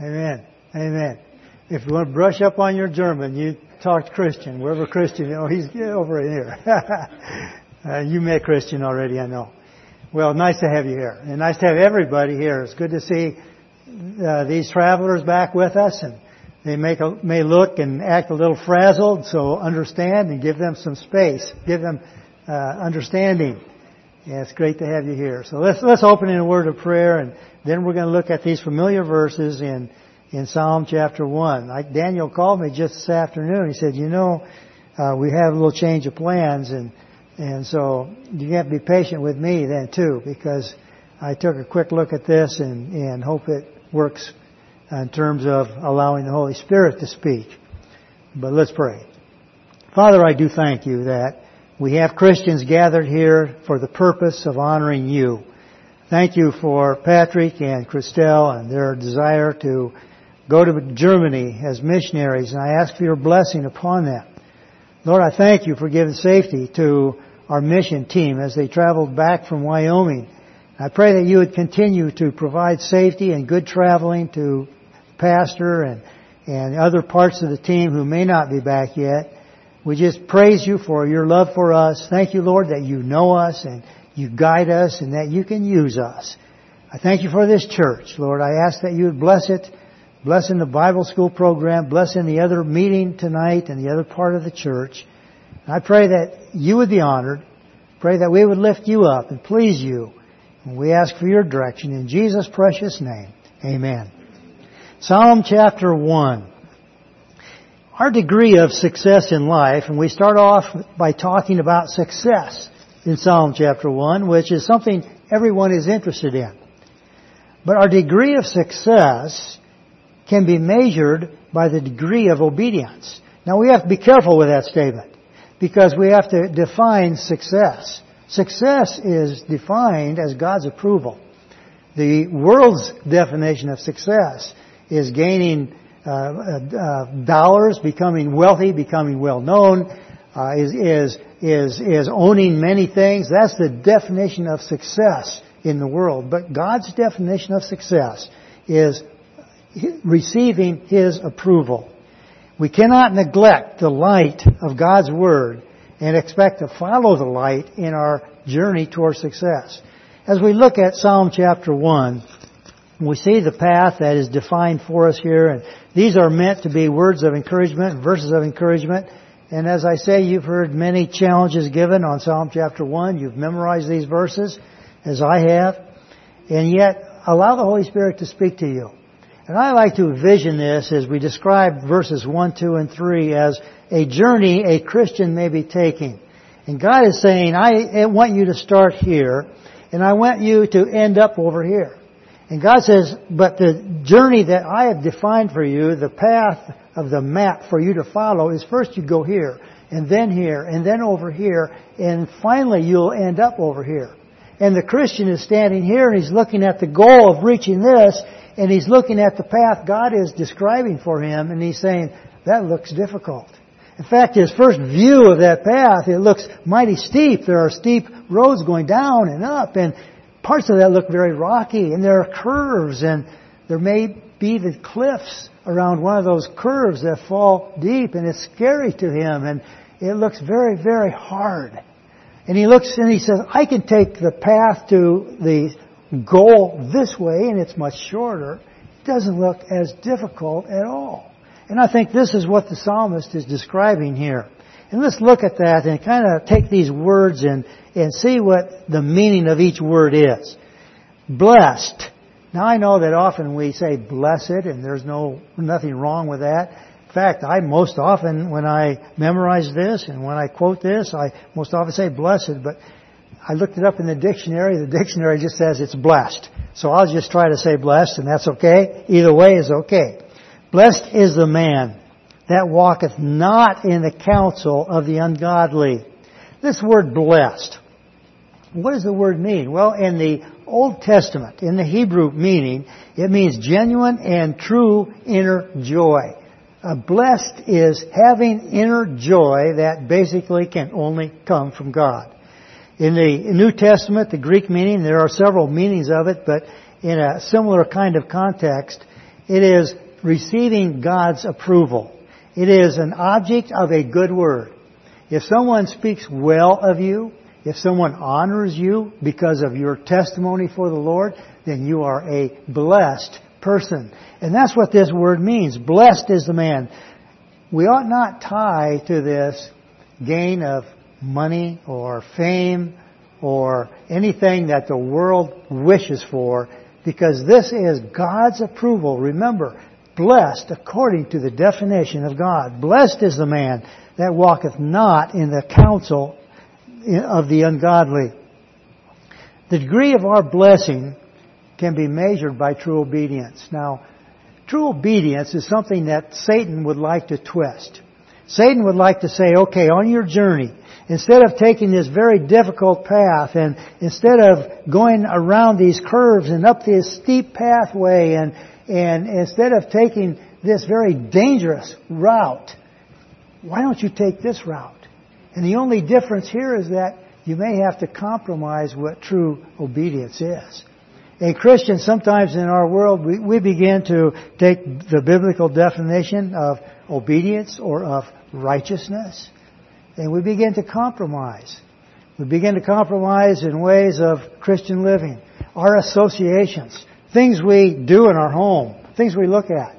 Amen. Amen. If you want to brush up on your German, you talk to Christian, wherever Christian, oh, he's over here. uh, you met Christian already, I know. Well, nice to have you here. And nice to have everybody here. It's good to see uh, these travelers back with us and they make a, may look and act a little frazzled, so understand and give them some space. Give them uh, understanding. Yeah, it's great to have you here. So let's let's open in a word of prayer, and then we're going to look at these familiar verses in in Psalm chapter one. Like Daniel called me just this afternoon. He said, "You know, uh, we have a little change of plans, and and so you have to be patient with me then too, because I took a quick look at this and and hope it works in terms of allowing the Holy Spirit to speak. But let's pray. Father, I do thank you that we have Christians gathered here for the purpose of honoring you. Thank you for Patrick and Christelle and their desire to go to Germany as missionaries, and I ask for your blessing upon them. Lord, I thank you for giving safety to our mission team as they traveled back from Wyoming. I pray that you would continue to provide safety and good traveling to pastor and, and other parts of the team who may not be back yet. We just praise you for your love for us. Thank you, Lord, that you know us and you guide us and that you can use us. I thank you for this church, Lord. I ask that you would bless it, bless in the Bible school program, bless in the other meeting tonight and the other part of the church. And I pray that you would be honored. Pray that we would lift you up and please you. And we ask for your direction in Jesus' precious name. Amen. Psalm chapter 1 our degree of success in life, and we start off by talking about success in Psalm chapter 1, which is something everyone is interested in. But our degree of success can be measured by the degree of obedience. Now we have to be careful with that statement because we have to define success. Success is defined as God's approval. The world's definition of success is gaining dollars, becoming wealthy, becoming well known, uh, is, is, is, is owning many things. That's the definition of success in the world. But God's definition of success is receiving His approval. We cannot neglect the light of God's Word and expect to follow the light in our journey toward success. As we look at Psalm chapter 1, we see the path that is defined for us here, and these are meant to be words of encouragement, verses of encouragement. And as I say, you've heard many challenges given on Psalm chapter 1. You've memorized these verses, as I have. And yet, allow the Holy Spirit to speak to you. And I like to envision this as we describe verses 1, 2, and 3 as a journey a Christian may be taking. And God is saying, I want you to start here, and I want you to end up over here. And God says, but the journey that I have defined for you, the path of the map for you to follow is first you go here, and then here, and then over here, and finally you'll end up over here. And the Christian is standing here and he's looking at the goal of reaching this, and he's looking at the path God is describing for him, and he's saying, that looks difficult. In fact, his first view of that path, it looks mighty steep. There are steep roads going down and up, and parts of that look very rocky, and there are curves, and there may be the cliffs around one of those curves that fall deep, and it's scary to him, and it looks very, very hard. And he looks and he says, I can take the path to the goal this way, and it's much shorter. It doesn't look as difficult at all. And I think this is what the psalmist is describing here. And let's look at that and kind of take these words and, and see what the meaning of each word is. Blessed. Now I know that often we say blessed and there's no, nothing wrong with that. In fact, I most often, when I memorize this and when I quote this, I most often say blessed, but I looked it up in the dictionary. The dictionary just says it's blessed. So I'll just try to say blessed and that's okay. Either way is okay. Blessed is the man that walketh not in the counsel of the ungodly. This word blessed, what does the word mean? Well, in the Old Testament, in the Hebrew meaning, it means genuine and true inner joy. Uh, blessed is having inner joy that basically can only come from God. In the New Testament, the Greek meaning, there are several meanings of it, but in a similar kind of context, It is receiving God's approval. It is an object of a good word. If someone speaks well of you, if someone honors you because of your testimony for the Lord, then you are a blessed person. And that's what this word means. Blessed is the man. We ought not tie to this gain of money or fame or anything that the world wishes for because this is God's approval. Remember, blessed according to the definition of God. Blessed is the man that walketh not in the counsel of the ungodly. The degree of our blessing can be measured by true obedience. Now, true obedience is something that Satan would like to twist. Satan would like to say, okay, on your journey, instead of taking this very difficult path and instead of going around these curves and up this steep pathway and, and instead of taking this very dangerous route, why don't you take this route? And the only difference here is that you may have to compromise what true obedience is. And Christian, sometimes in our world, we, we begin to take the biblical definition of obedience or of righteousness, and we begin to compromise. We begin to compromise in ways of Christian living, our associations, things we do in our home, things we look at,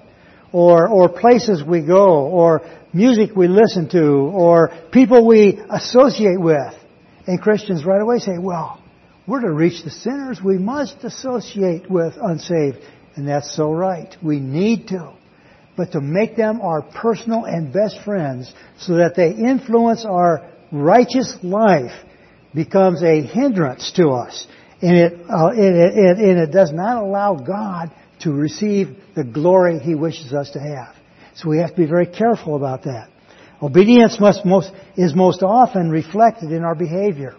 or, or places we go, or music we listen to, or people we associate with. And Christians right away say, well, we're to reach the sinners. We must associate with unsaved. And that's so right. We need to. But to make them our personal and best friends so that they influence our righteous life becomes a hindrance to us. And it, uh, and it, and it does not allow God to receive the glory He wishes us to have. So we have to be very careful about that. Obedience must most, is most often reflected in our behavior.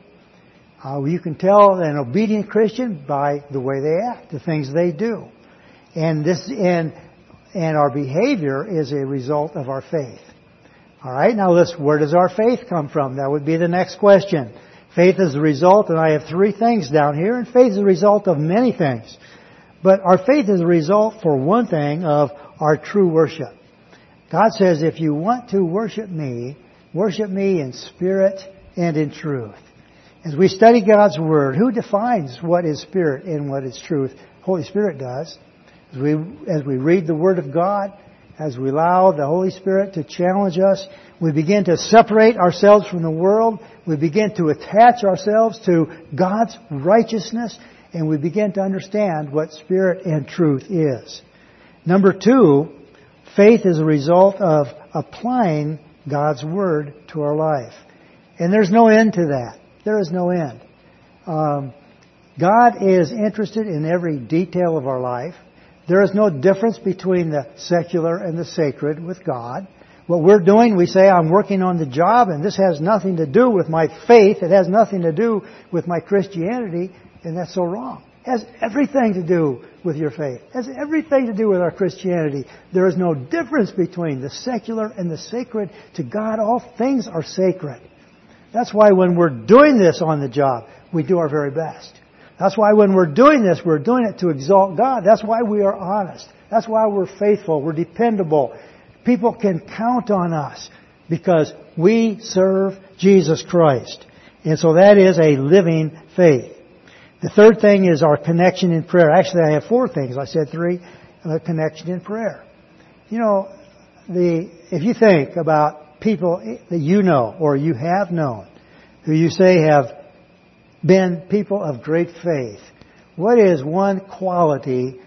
Uh, you can tell an obedient Christian by the way they act, the things they do. And this, and, and our behavior is a result of our faith. Alright, now listen, where does our faith come from? That would be the next question. Faith is the result, and I have three things down here, and faith is the result of many things. But our faith is the result, for one thing, of our true worship. God says, if you want to worship me, worship me in spirit and in truth. As we study God's Word, who defines what is spirit and what is truth? Holy Spirit does. As we, as we read the Word of God, as we allow the Holy Spirit to challenge us, we begin to separate ourselves from the world. We begin to attach ourselves to God's righteousness and we begin to understand what spirit and truth is. Number two, faith is a result of applying God's Word to our life. And there's no end to that. There is no end. Um, God is interested in every detail of our life. There is no difference between the secular and the sacred with God. What we're doing, we say, I'm working on the job and this has nothing to do with my faith. It has nothing to do with my Christianity. And that's so wrong. It has everything to do with your faith. It has everything to do with our Christianity. There is no difference between the secular and the sacred. To God, all things are sacred. That's why when we're doing this on the job, we do our very best. That's why when we're doing this, we're doing it to exalt God. That's why we are honest. That's why we're faithful. We're dependable. People can count on us because we serve Jesus Christ. And so that is a living faith. The third thing is our connection in prayer. Actually, I have four things. I said three. A connection in prayer. You know, the if you think about people that you know or you have known, who you say have been people of great faith, what is one quality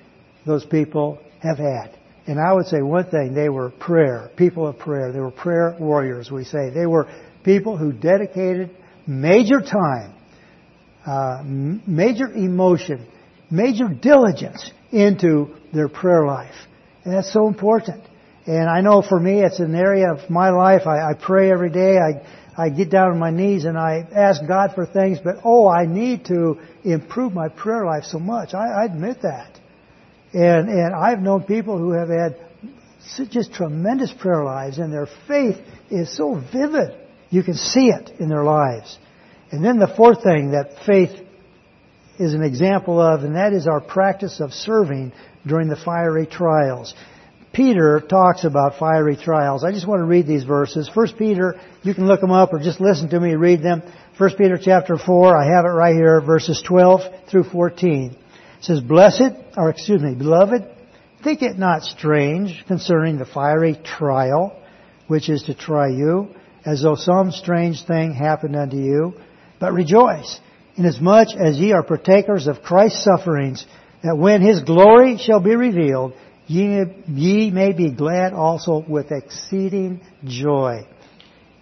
those people have had? And I would say one thing, they were prayer, people of prayer. They were prayer warriors, we say. They were people who dedicated major time uh, major emotion, major diligence into their prayer life. And that's so important. And I know for me, it's an area of my life. I, I pray every day. I, I get down on my knees and I ask God for things, but oh, I need to improve my prayer life so much. I, I admit that. And, and I've known people who have had just tremendous prayer lives and their faith is so vivid. You can see it in their lives. And then the fourth thing that faith is an example of, and that is our practice of serving during the fiery trials. Peter talks about fiery trials. I just want to read these verses. First Peter, you can look them up or just listen to me read them. First Peter chapter 4, I have it right here, verses 12 through 14. It says, Blessed, or excuse me, beloved, think it not strange concerning the fiery trial, which is to try you, as though some strange thing happened unto you. But rejoice, inasmuch as ye are partakers of Christ's sufferings, that when his glory shall be revealed, ye, ye may be glad also with exceeding joy.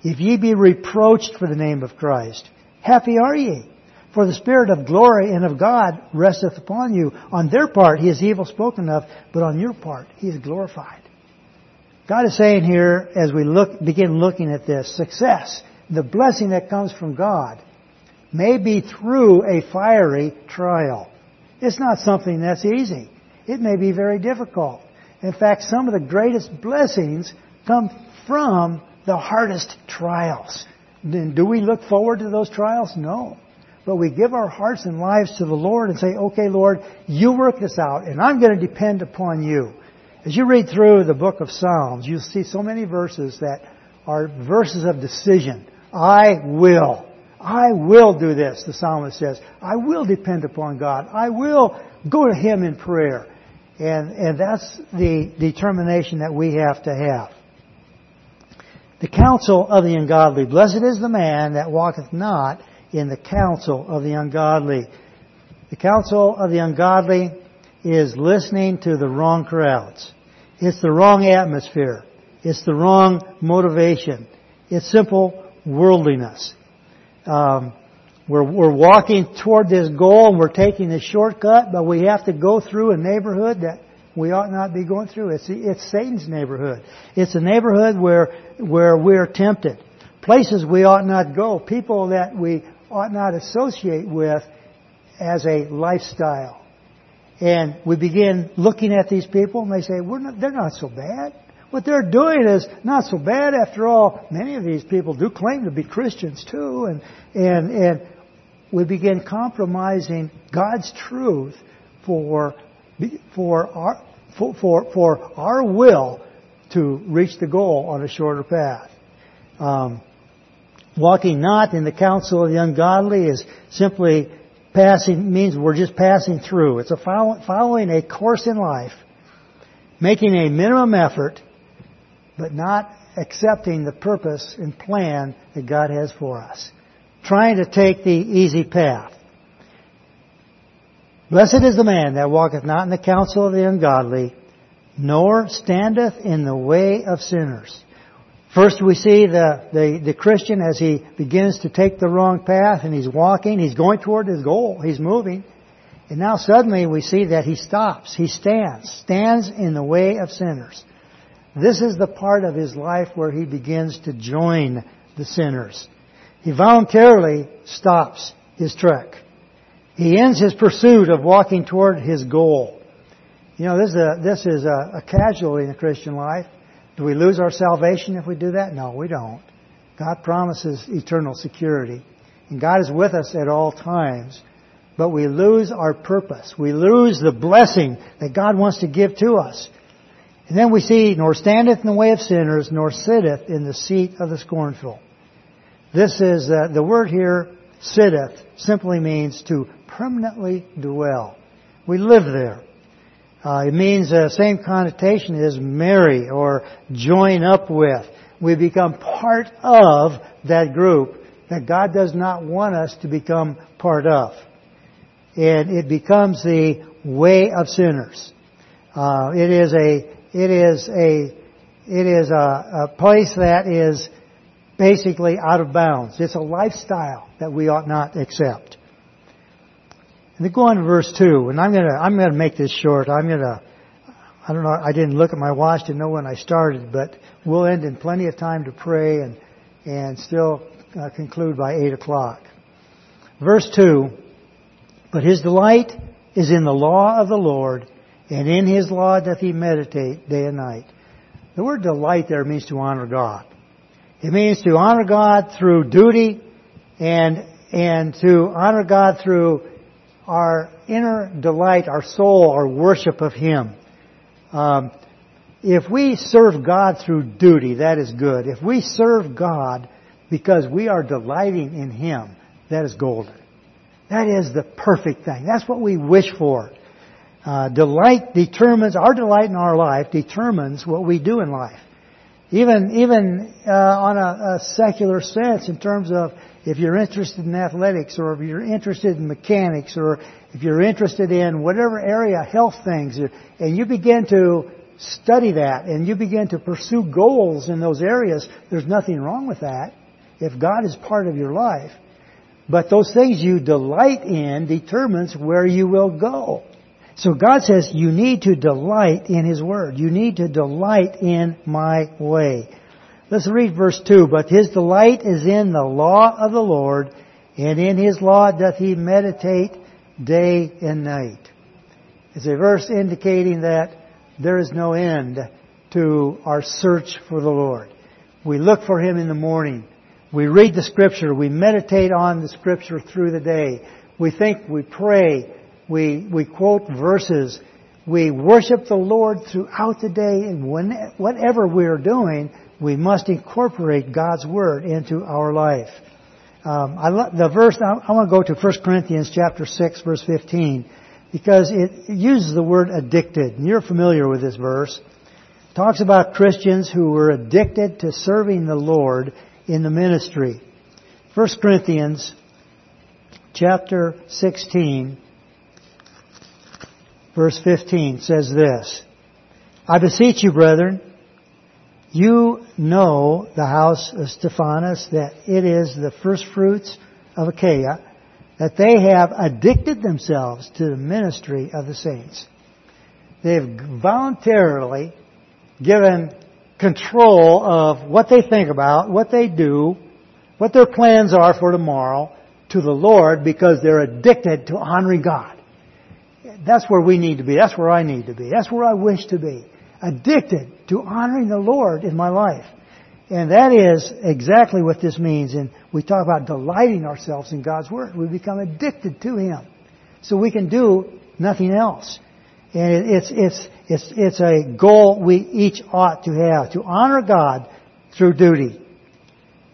If ye be reproached for the name of Christ, happy are ye. For the Spirit of glory and of God resteth upon you. On their part he is evil spoken of, but on your part he is glorified. God is saying here, as we look, begin looking at this, success, the blessing that comes from God, may be through a fiery trial. It's not something that's easy. It may be very difficult. In fact, some of the greatest blessings come from the hardest trials. Then do we look forward to those trials? No. But we give our hearts and lives to the Lord and say, okay, Lord, you work this out and I'm going to depend upon you. As you read through the book of Psalms, you'll see so many verses that are verses of decision. I will. I will do this, the psalmist says. I will depend upon God. I will go to Him in prayer. And, and that's the determination that we have to have. The counsel of the ungodly. Blessed is the man that walketh not in the counsel of the ungodly. The counsel of the ungodly is listening to the wrong crowds. It's the wrong atmosphere. It's the wrong motivation. It's simple worldliness. Um, we're, we're walking toward this goal and we're taking this shortcut, but we have to go through a neighborhood that we ought not be going through. It's, it's Satan's neighborhood. It's a neighborhood where, where we're tempted. Places we ought not go. People that we ought not associate with as a lifestyle. And we begin looking at these people and they say, We're not, they're not so bad. What they're doing is not so bad after all. Many of these people do claim to be Christians too, and, and, and we begin compromising God's truth for, for our, for, for, for our will to reach the goal on a shorter path. Um, walking not in the counsel of the ungodly is simply passing, means we're just passing through. It's a follow, following a course in life, making a minimum effort but not accepting the purpose and plan that God has for us. Trying to take the easy path. Blessed is the man that walketh not in the counsel of the ungodly, nor standeth in the way of sinners. First we see the, the, the Christian as he begins to take the wrong path and he's walking, he's going toward his goal, he's moving. And now suddenly we see that he stops, he stands, stands in the way of sinners. This is the part of his life where he begins to join the sinners. He voluntarily stops his trek. He ends his pursuit of walking toward his goal. You know, this is a, this is a, a casualty in the Christian life. Do we lose our salvation if we do that? No, we don't. God promises eternal security. And God is with us at all times. But we lose our purpose. We lose the blessing that God wants to give to us. And then we see, nor standeth in the way of sinners, nor sitteth in the seat of the scornful. This is, uh, the word here, sitteth, simply means to permanently dwell. We live there. Uh, it means the uh, same connotation as marry or join up with. We become part of that group that God does not want us to become part of. And it becomes the way of sinners. Uh, it is a it is a, it is a, a place that is basically out of bounds. It's a lifestyle that we ought not accept. And then go on to verse 2, and I'm gonna, I'm gonna make this short. I'm gonna, I don't know, I didn't look at my watch to know when I started, but we'll end in plenty of time to pray and, and still uh, conclude by 8 o'clock. Verse 2, But his delight is in the law of the Lord, and in his law doth he meditate day and night. The word delight there means to honor God. It means to honor God through duty and, and to honor God through our inner delight, our soul, our worship of Him. Um, if we serve God through duty, that is good. If we serve God because we are delighting in Him, that is golden. That is the perfect thing. That's what we wish for. Uh, delight determines, our delight in our life determines what we do in life. Even, even uh, on a, a secular sense in terms of if you're interested in athletics or if you're interested in mechanics or if you're interested in whatever area, health things, and you begin to study that and you begin to pursue goals in those areas, there's nothing wrong with that if God is part of your life. But those things you delight in determines where you will go. So God says you need to delight in His Word. You need to delight in my way. Let's read verse 2. But His delight is in the law of the Lord, and in His law doth He meditate day and night. It's a verse indicating that there is no end to our search for the Lord. We look for Him in the morning. We read the Scripture. We meditate on the Scripture through the day. We think, we pray, we, we quote verses. We worship the Lord throughout the day and when, whatever we are doing, we must incorporate God's Word into our life. Um, I lo- the verse, I, I want to go to 1 Corinthians chapter 6 verse 15 because it uses the word addicted. And you're familiar with this verse. It talks about Christians who were addicted to serving the Lord in the ministry. 1 Corinthians chapter 16 verse 15 says this, I beseech you, brethren, you know the house of Stephanas, that it is the first fruits of Achaia, that they have addicted themselves to the ministry of the saints. They've voluntarily given control of what they think about, what they do, what their plans are for tomorrow to the Lord because they're addicted to honoring God. That's where we need to be. That's where I need to be. That's where I wish to be. Addicted to honoring the Lord in my life. And that is exactly what this means. And we talk about delighting ourselves in God's Word. We become addicted to Him. So we can do nothing else. And it's, it's, it's, it's a goal we each ought to have. To honor God through duty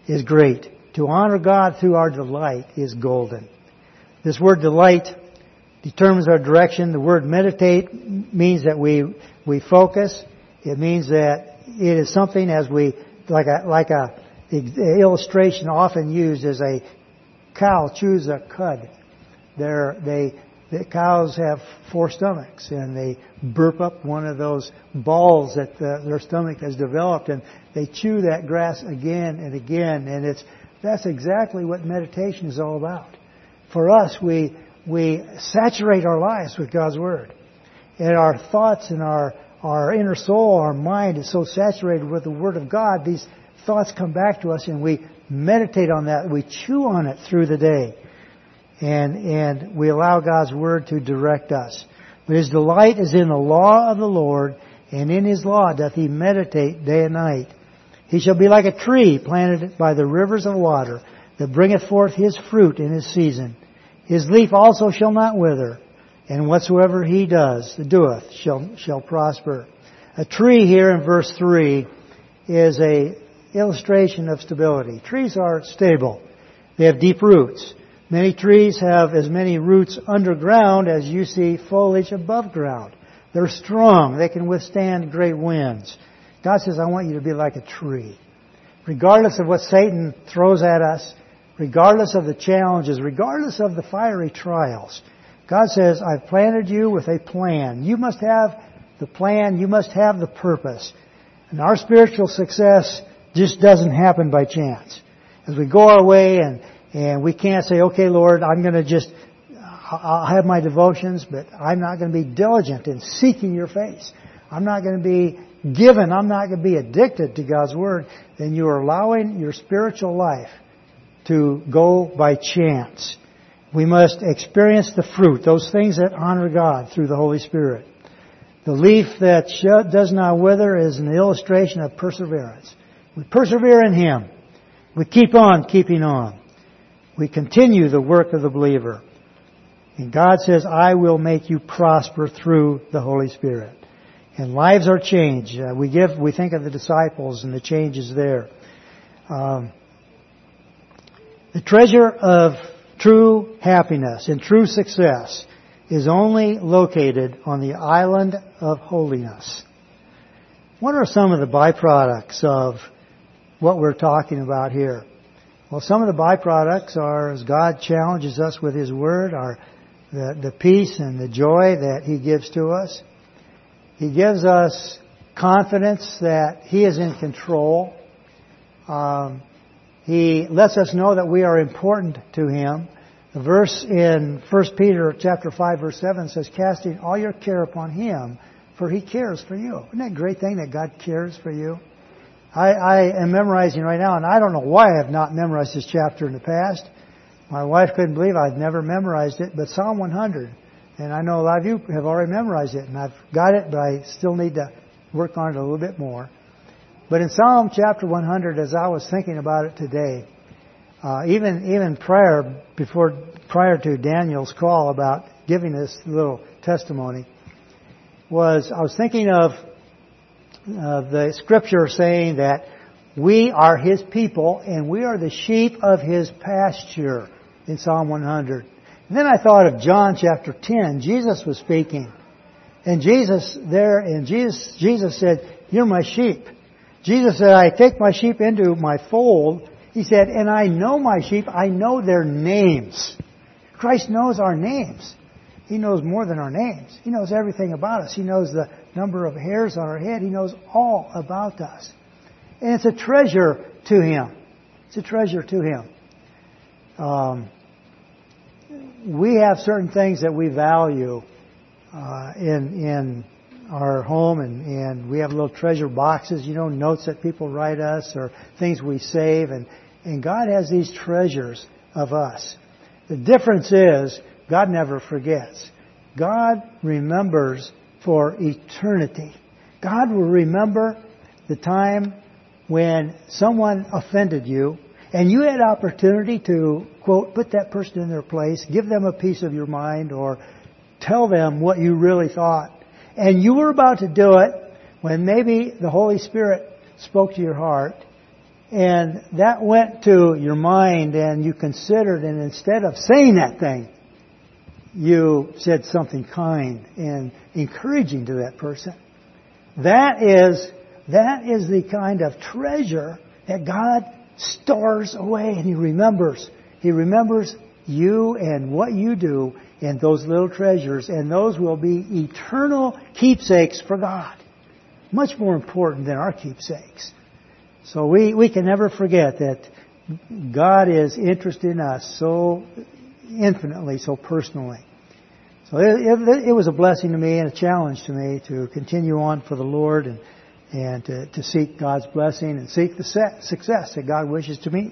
is great. To honor God through our delight is golden. This word delight determines our direction. The word meditate means that we, we focus. It means that it is something as we, like a, like a, illustration often used as a cow chews a cud. They're, they, the cows have four stomachs and they burp up one of those balls that the, their stomach has developed and they chew that grass again and again and it's, that's exactly what meditation is all about. For us, we, we saturate our lives with God's Word. And our thoughts and our, our inner soul, our mind is so saturated with the Word of God, these thoughts come back to us and we meditate on that. We chew on it through the day. And, and we allow God's Word to direct us. But His delight is in the law of the Lord, and in His law doth He meditate day and night. He shall be like a tree planted by the rivers of water, that bringeth forth his fruit in his season. His leaf also shall not wither, and whatsoever he does, doeth, shall, shall prosper. A tree here in verse 3 is a illustration of stability. Trees are stable. They have deep roots. Many trees have as many roots underground as you see foliage above ground. They're strong. They can withstand great winds. God says, I want you to be like a tree. Regardless of what Satan throws at us, regardless of the challenges, regardless of the fiery trials. God says, I've planted you with a plan. You must have the plan. You must have the purpose. And our spiritual success just doesn't happen by chance. As we go our way and, and we can't say, okay, Lord, I'm going to just, I'll have my devotions, but I'm not going to be diligent in seeking your face. I'm not going to be given, I'm not going to be addicted to God's Word. Then you are allowing your spiritual life to go by chance. We must experience the fruit, those things that honor God through the Holy Spirit. The leaf that does not wither is an illustration of perseverance. We persevere in Him. We keep on keeping on. We continue the work of the believer. And God says, I will make you prosper through the Holy Spirit. And lives are changed. Uh, we give, we think of the disciples and the changes there. Um, the treasure of true happiness and true success is only located on the island of holiness. What are some of the byproducts of what we're talking about here? Well, some of the byproducts are as God challenges us with His Word, are the, the peace and the joy that He gives to us. He gives us confidence that He is in control. Um, he lets us know that we are important to Him. The verse in 1 Peter chapter 5 verse 7 says, casting all your care upon Him, for He cares for you. Isn't that a great thing that God cares for you? I, I am memorizing right now, and I don't know why I have not memorized this chapter in the past. My wife couldn't believe I'd never memorized it, but Psalm 100. And I know a lot of you have already memorized it, and I've got it, but I still need to work on it a little bit more. But in Psalm chapter 100, as I was thinking about it today, uh, even even prior before prior to Daniel's call about giving this little testimony, was I was thinking of uh, the scripture saying that we are His people and we are the sheep of His pasture in Psalm 100. And then I thought of John chapter 10. Jesus was speaking. And Jesus there, and Jesus, Jesus said, you're my sheep. Jesus said, I take my sheep into my fold. He said, and I know my sheep. I know their names. Christ knows our names. He knows more than our names. He knows everything about us. He knows the number of hairs on our head. He knows all about us. And it's a treasure to Him. It's a treasure to Him. Um, we have certain things that we value uh, in in our home, and and we have little treasure boxes, you know, notes that people write us or things we save, and and God has these treasures of us. The difference is God never forgets. God remembers for eternity. God will remember the time when someone offended you and you had opportunity to, quote, put that person in their place, give them a piece of your mind, or tell them what you really thought. And you were about to do it when maybe the Holy Spirit spoke to your heart, and that went to your mind, and you considered, and instead of saying that thing, you said something kind and encouraging to that person. That is, that is the kind of treasure that God stores away and He remembers. He remembers you and what you do in those little treasures, and those will be eternal keepsakes for God. Much more important than our keepsakes. So we, we can never forget that God is interested in us so infinitely, so personally. So it, it, it, was a blessing to me and a challenge to me to continue on for the Lord and and to, to seek God's blessing and seek the success that God wishes to me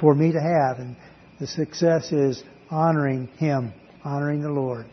for me to have. And the success is honoring Him, honoring the Lord.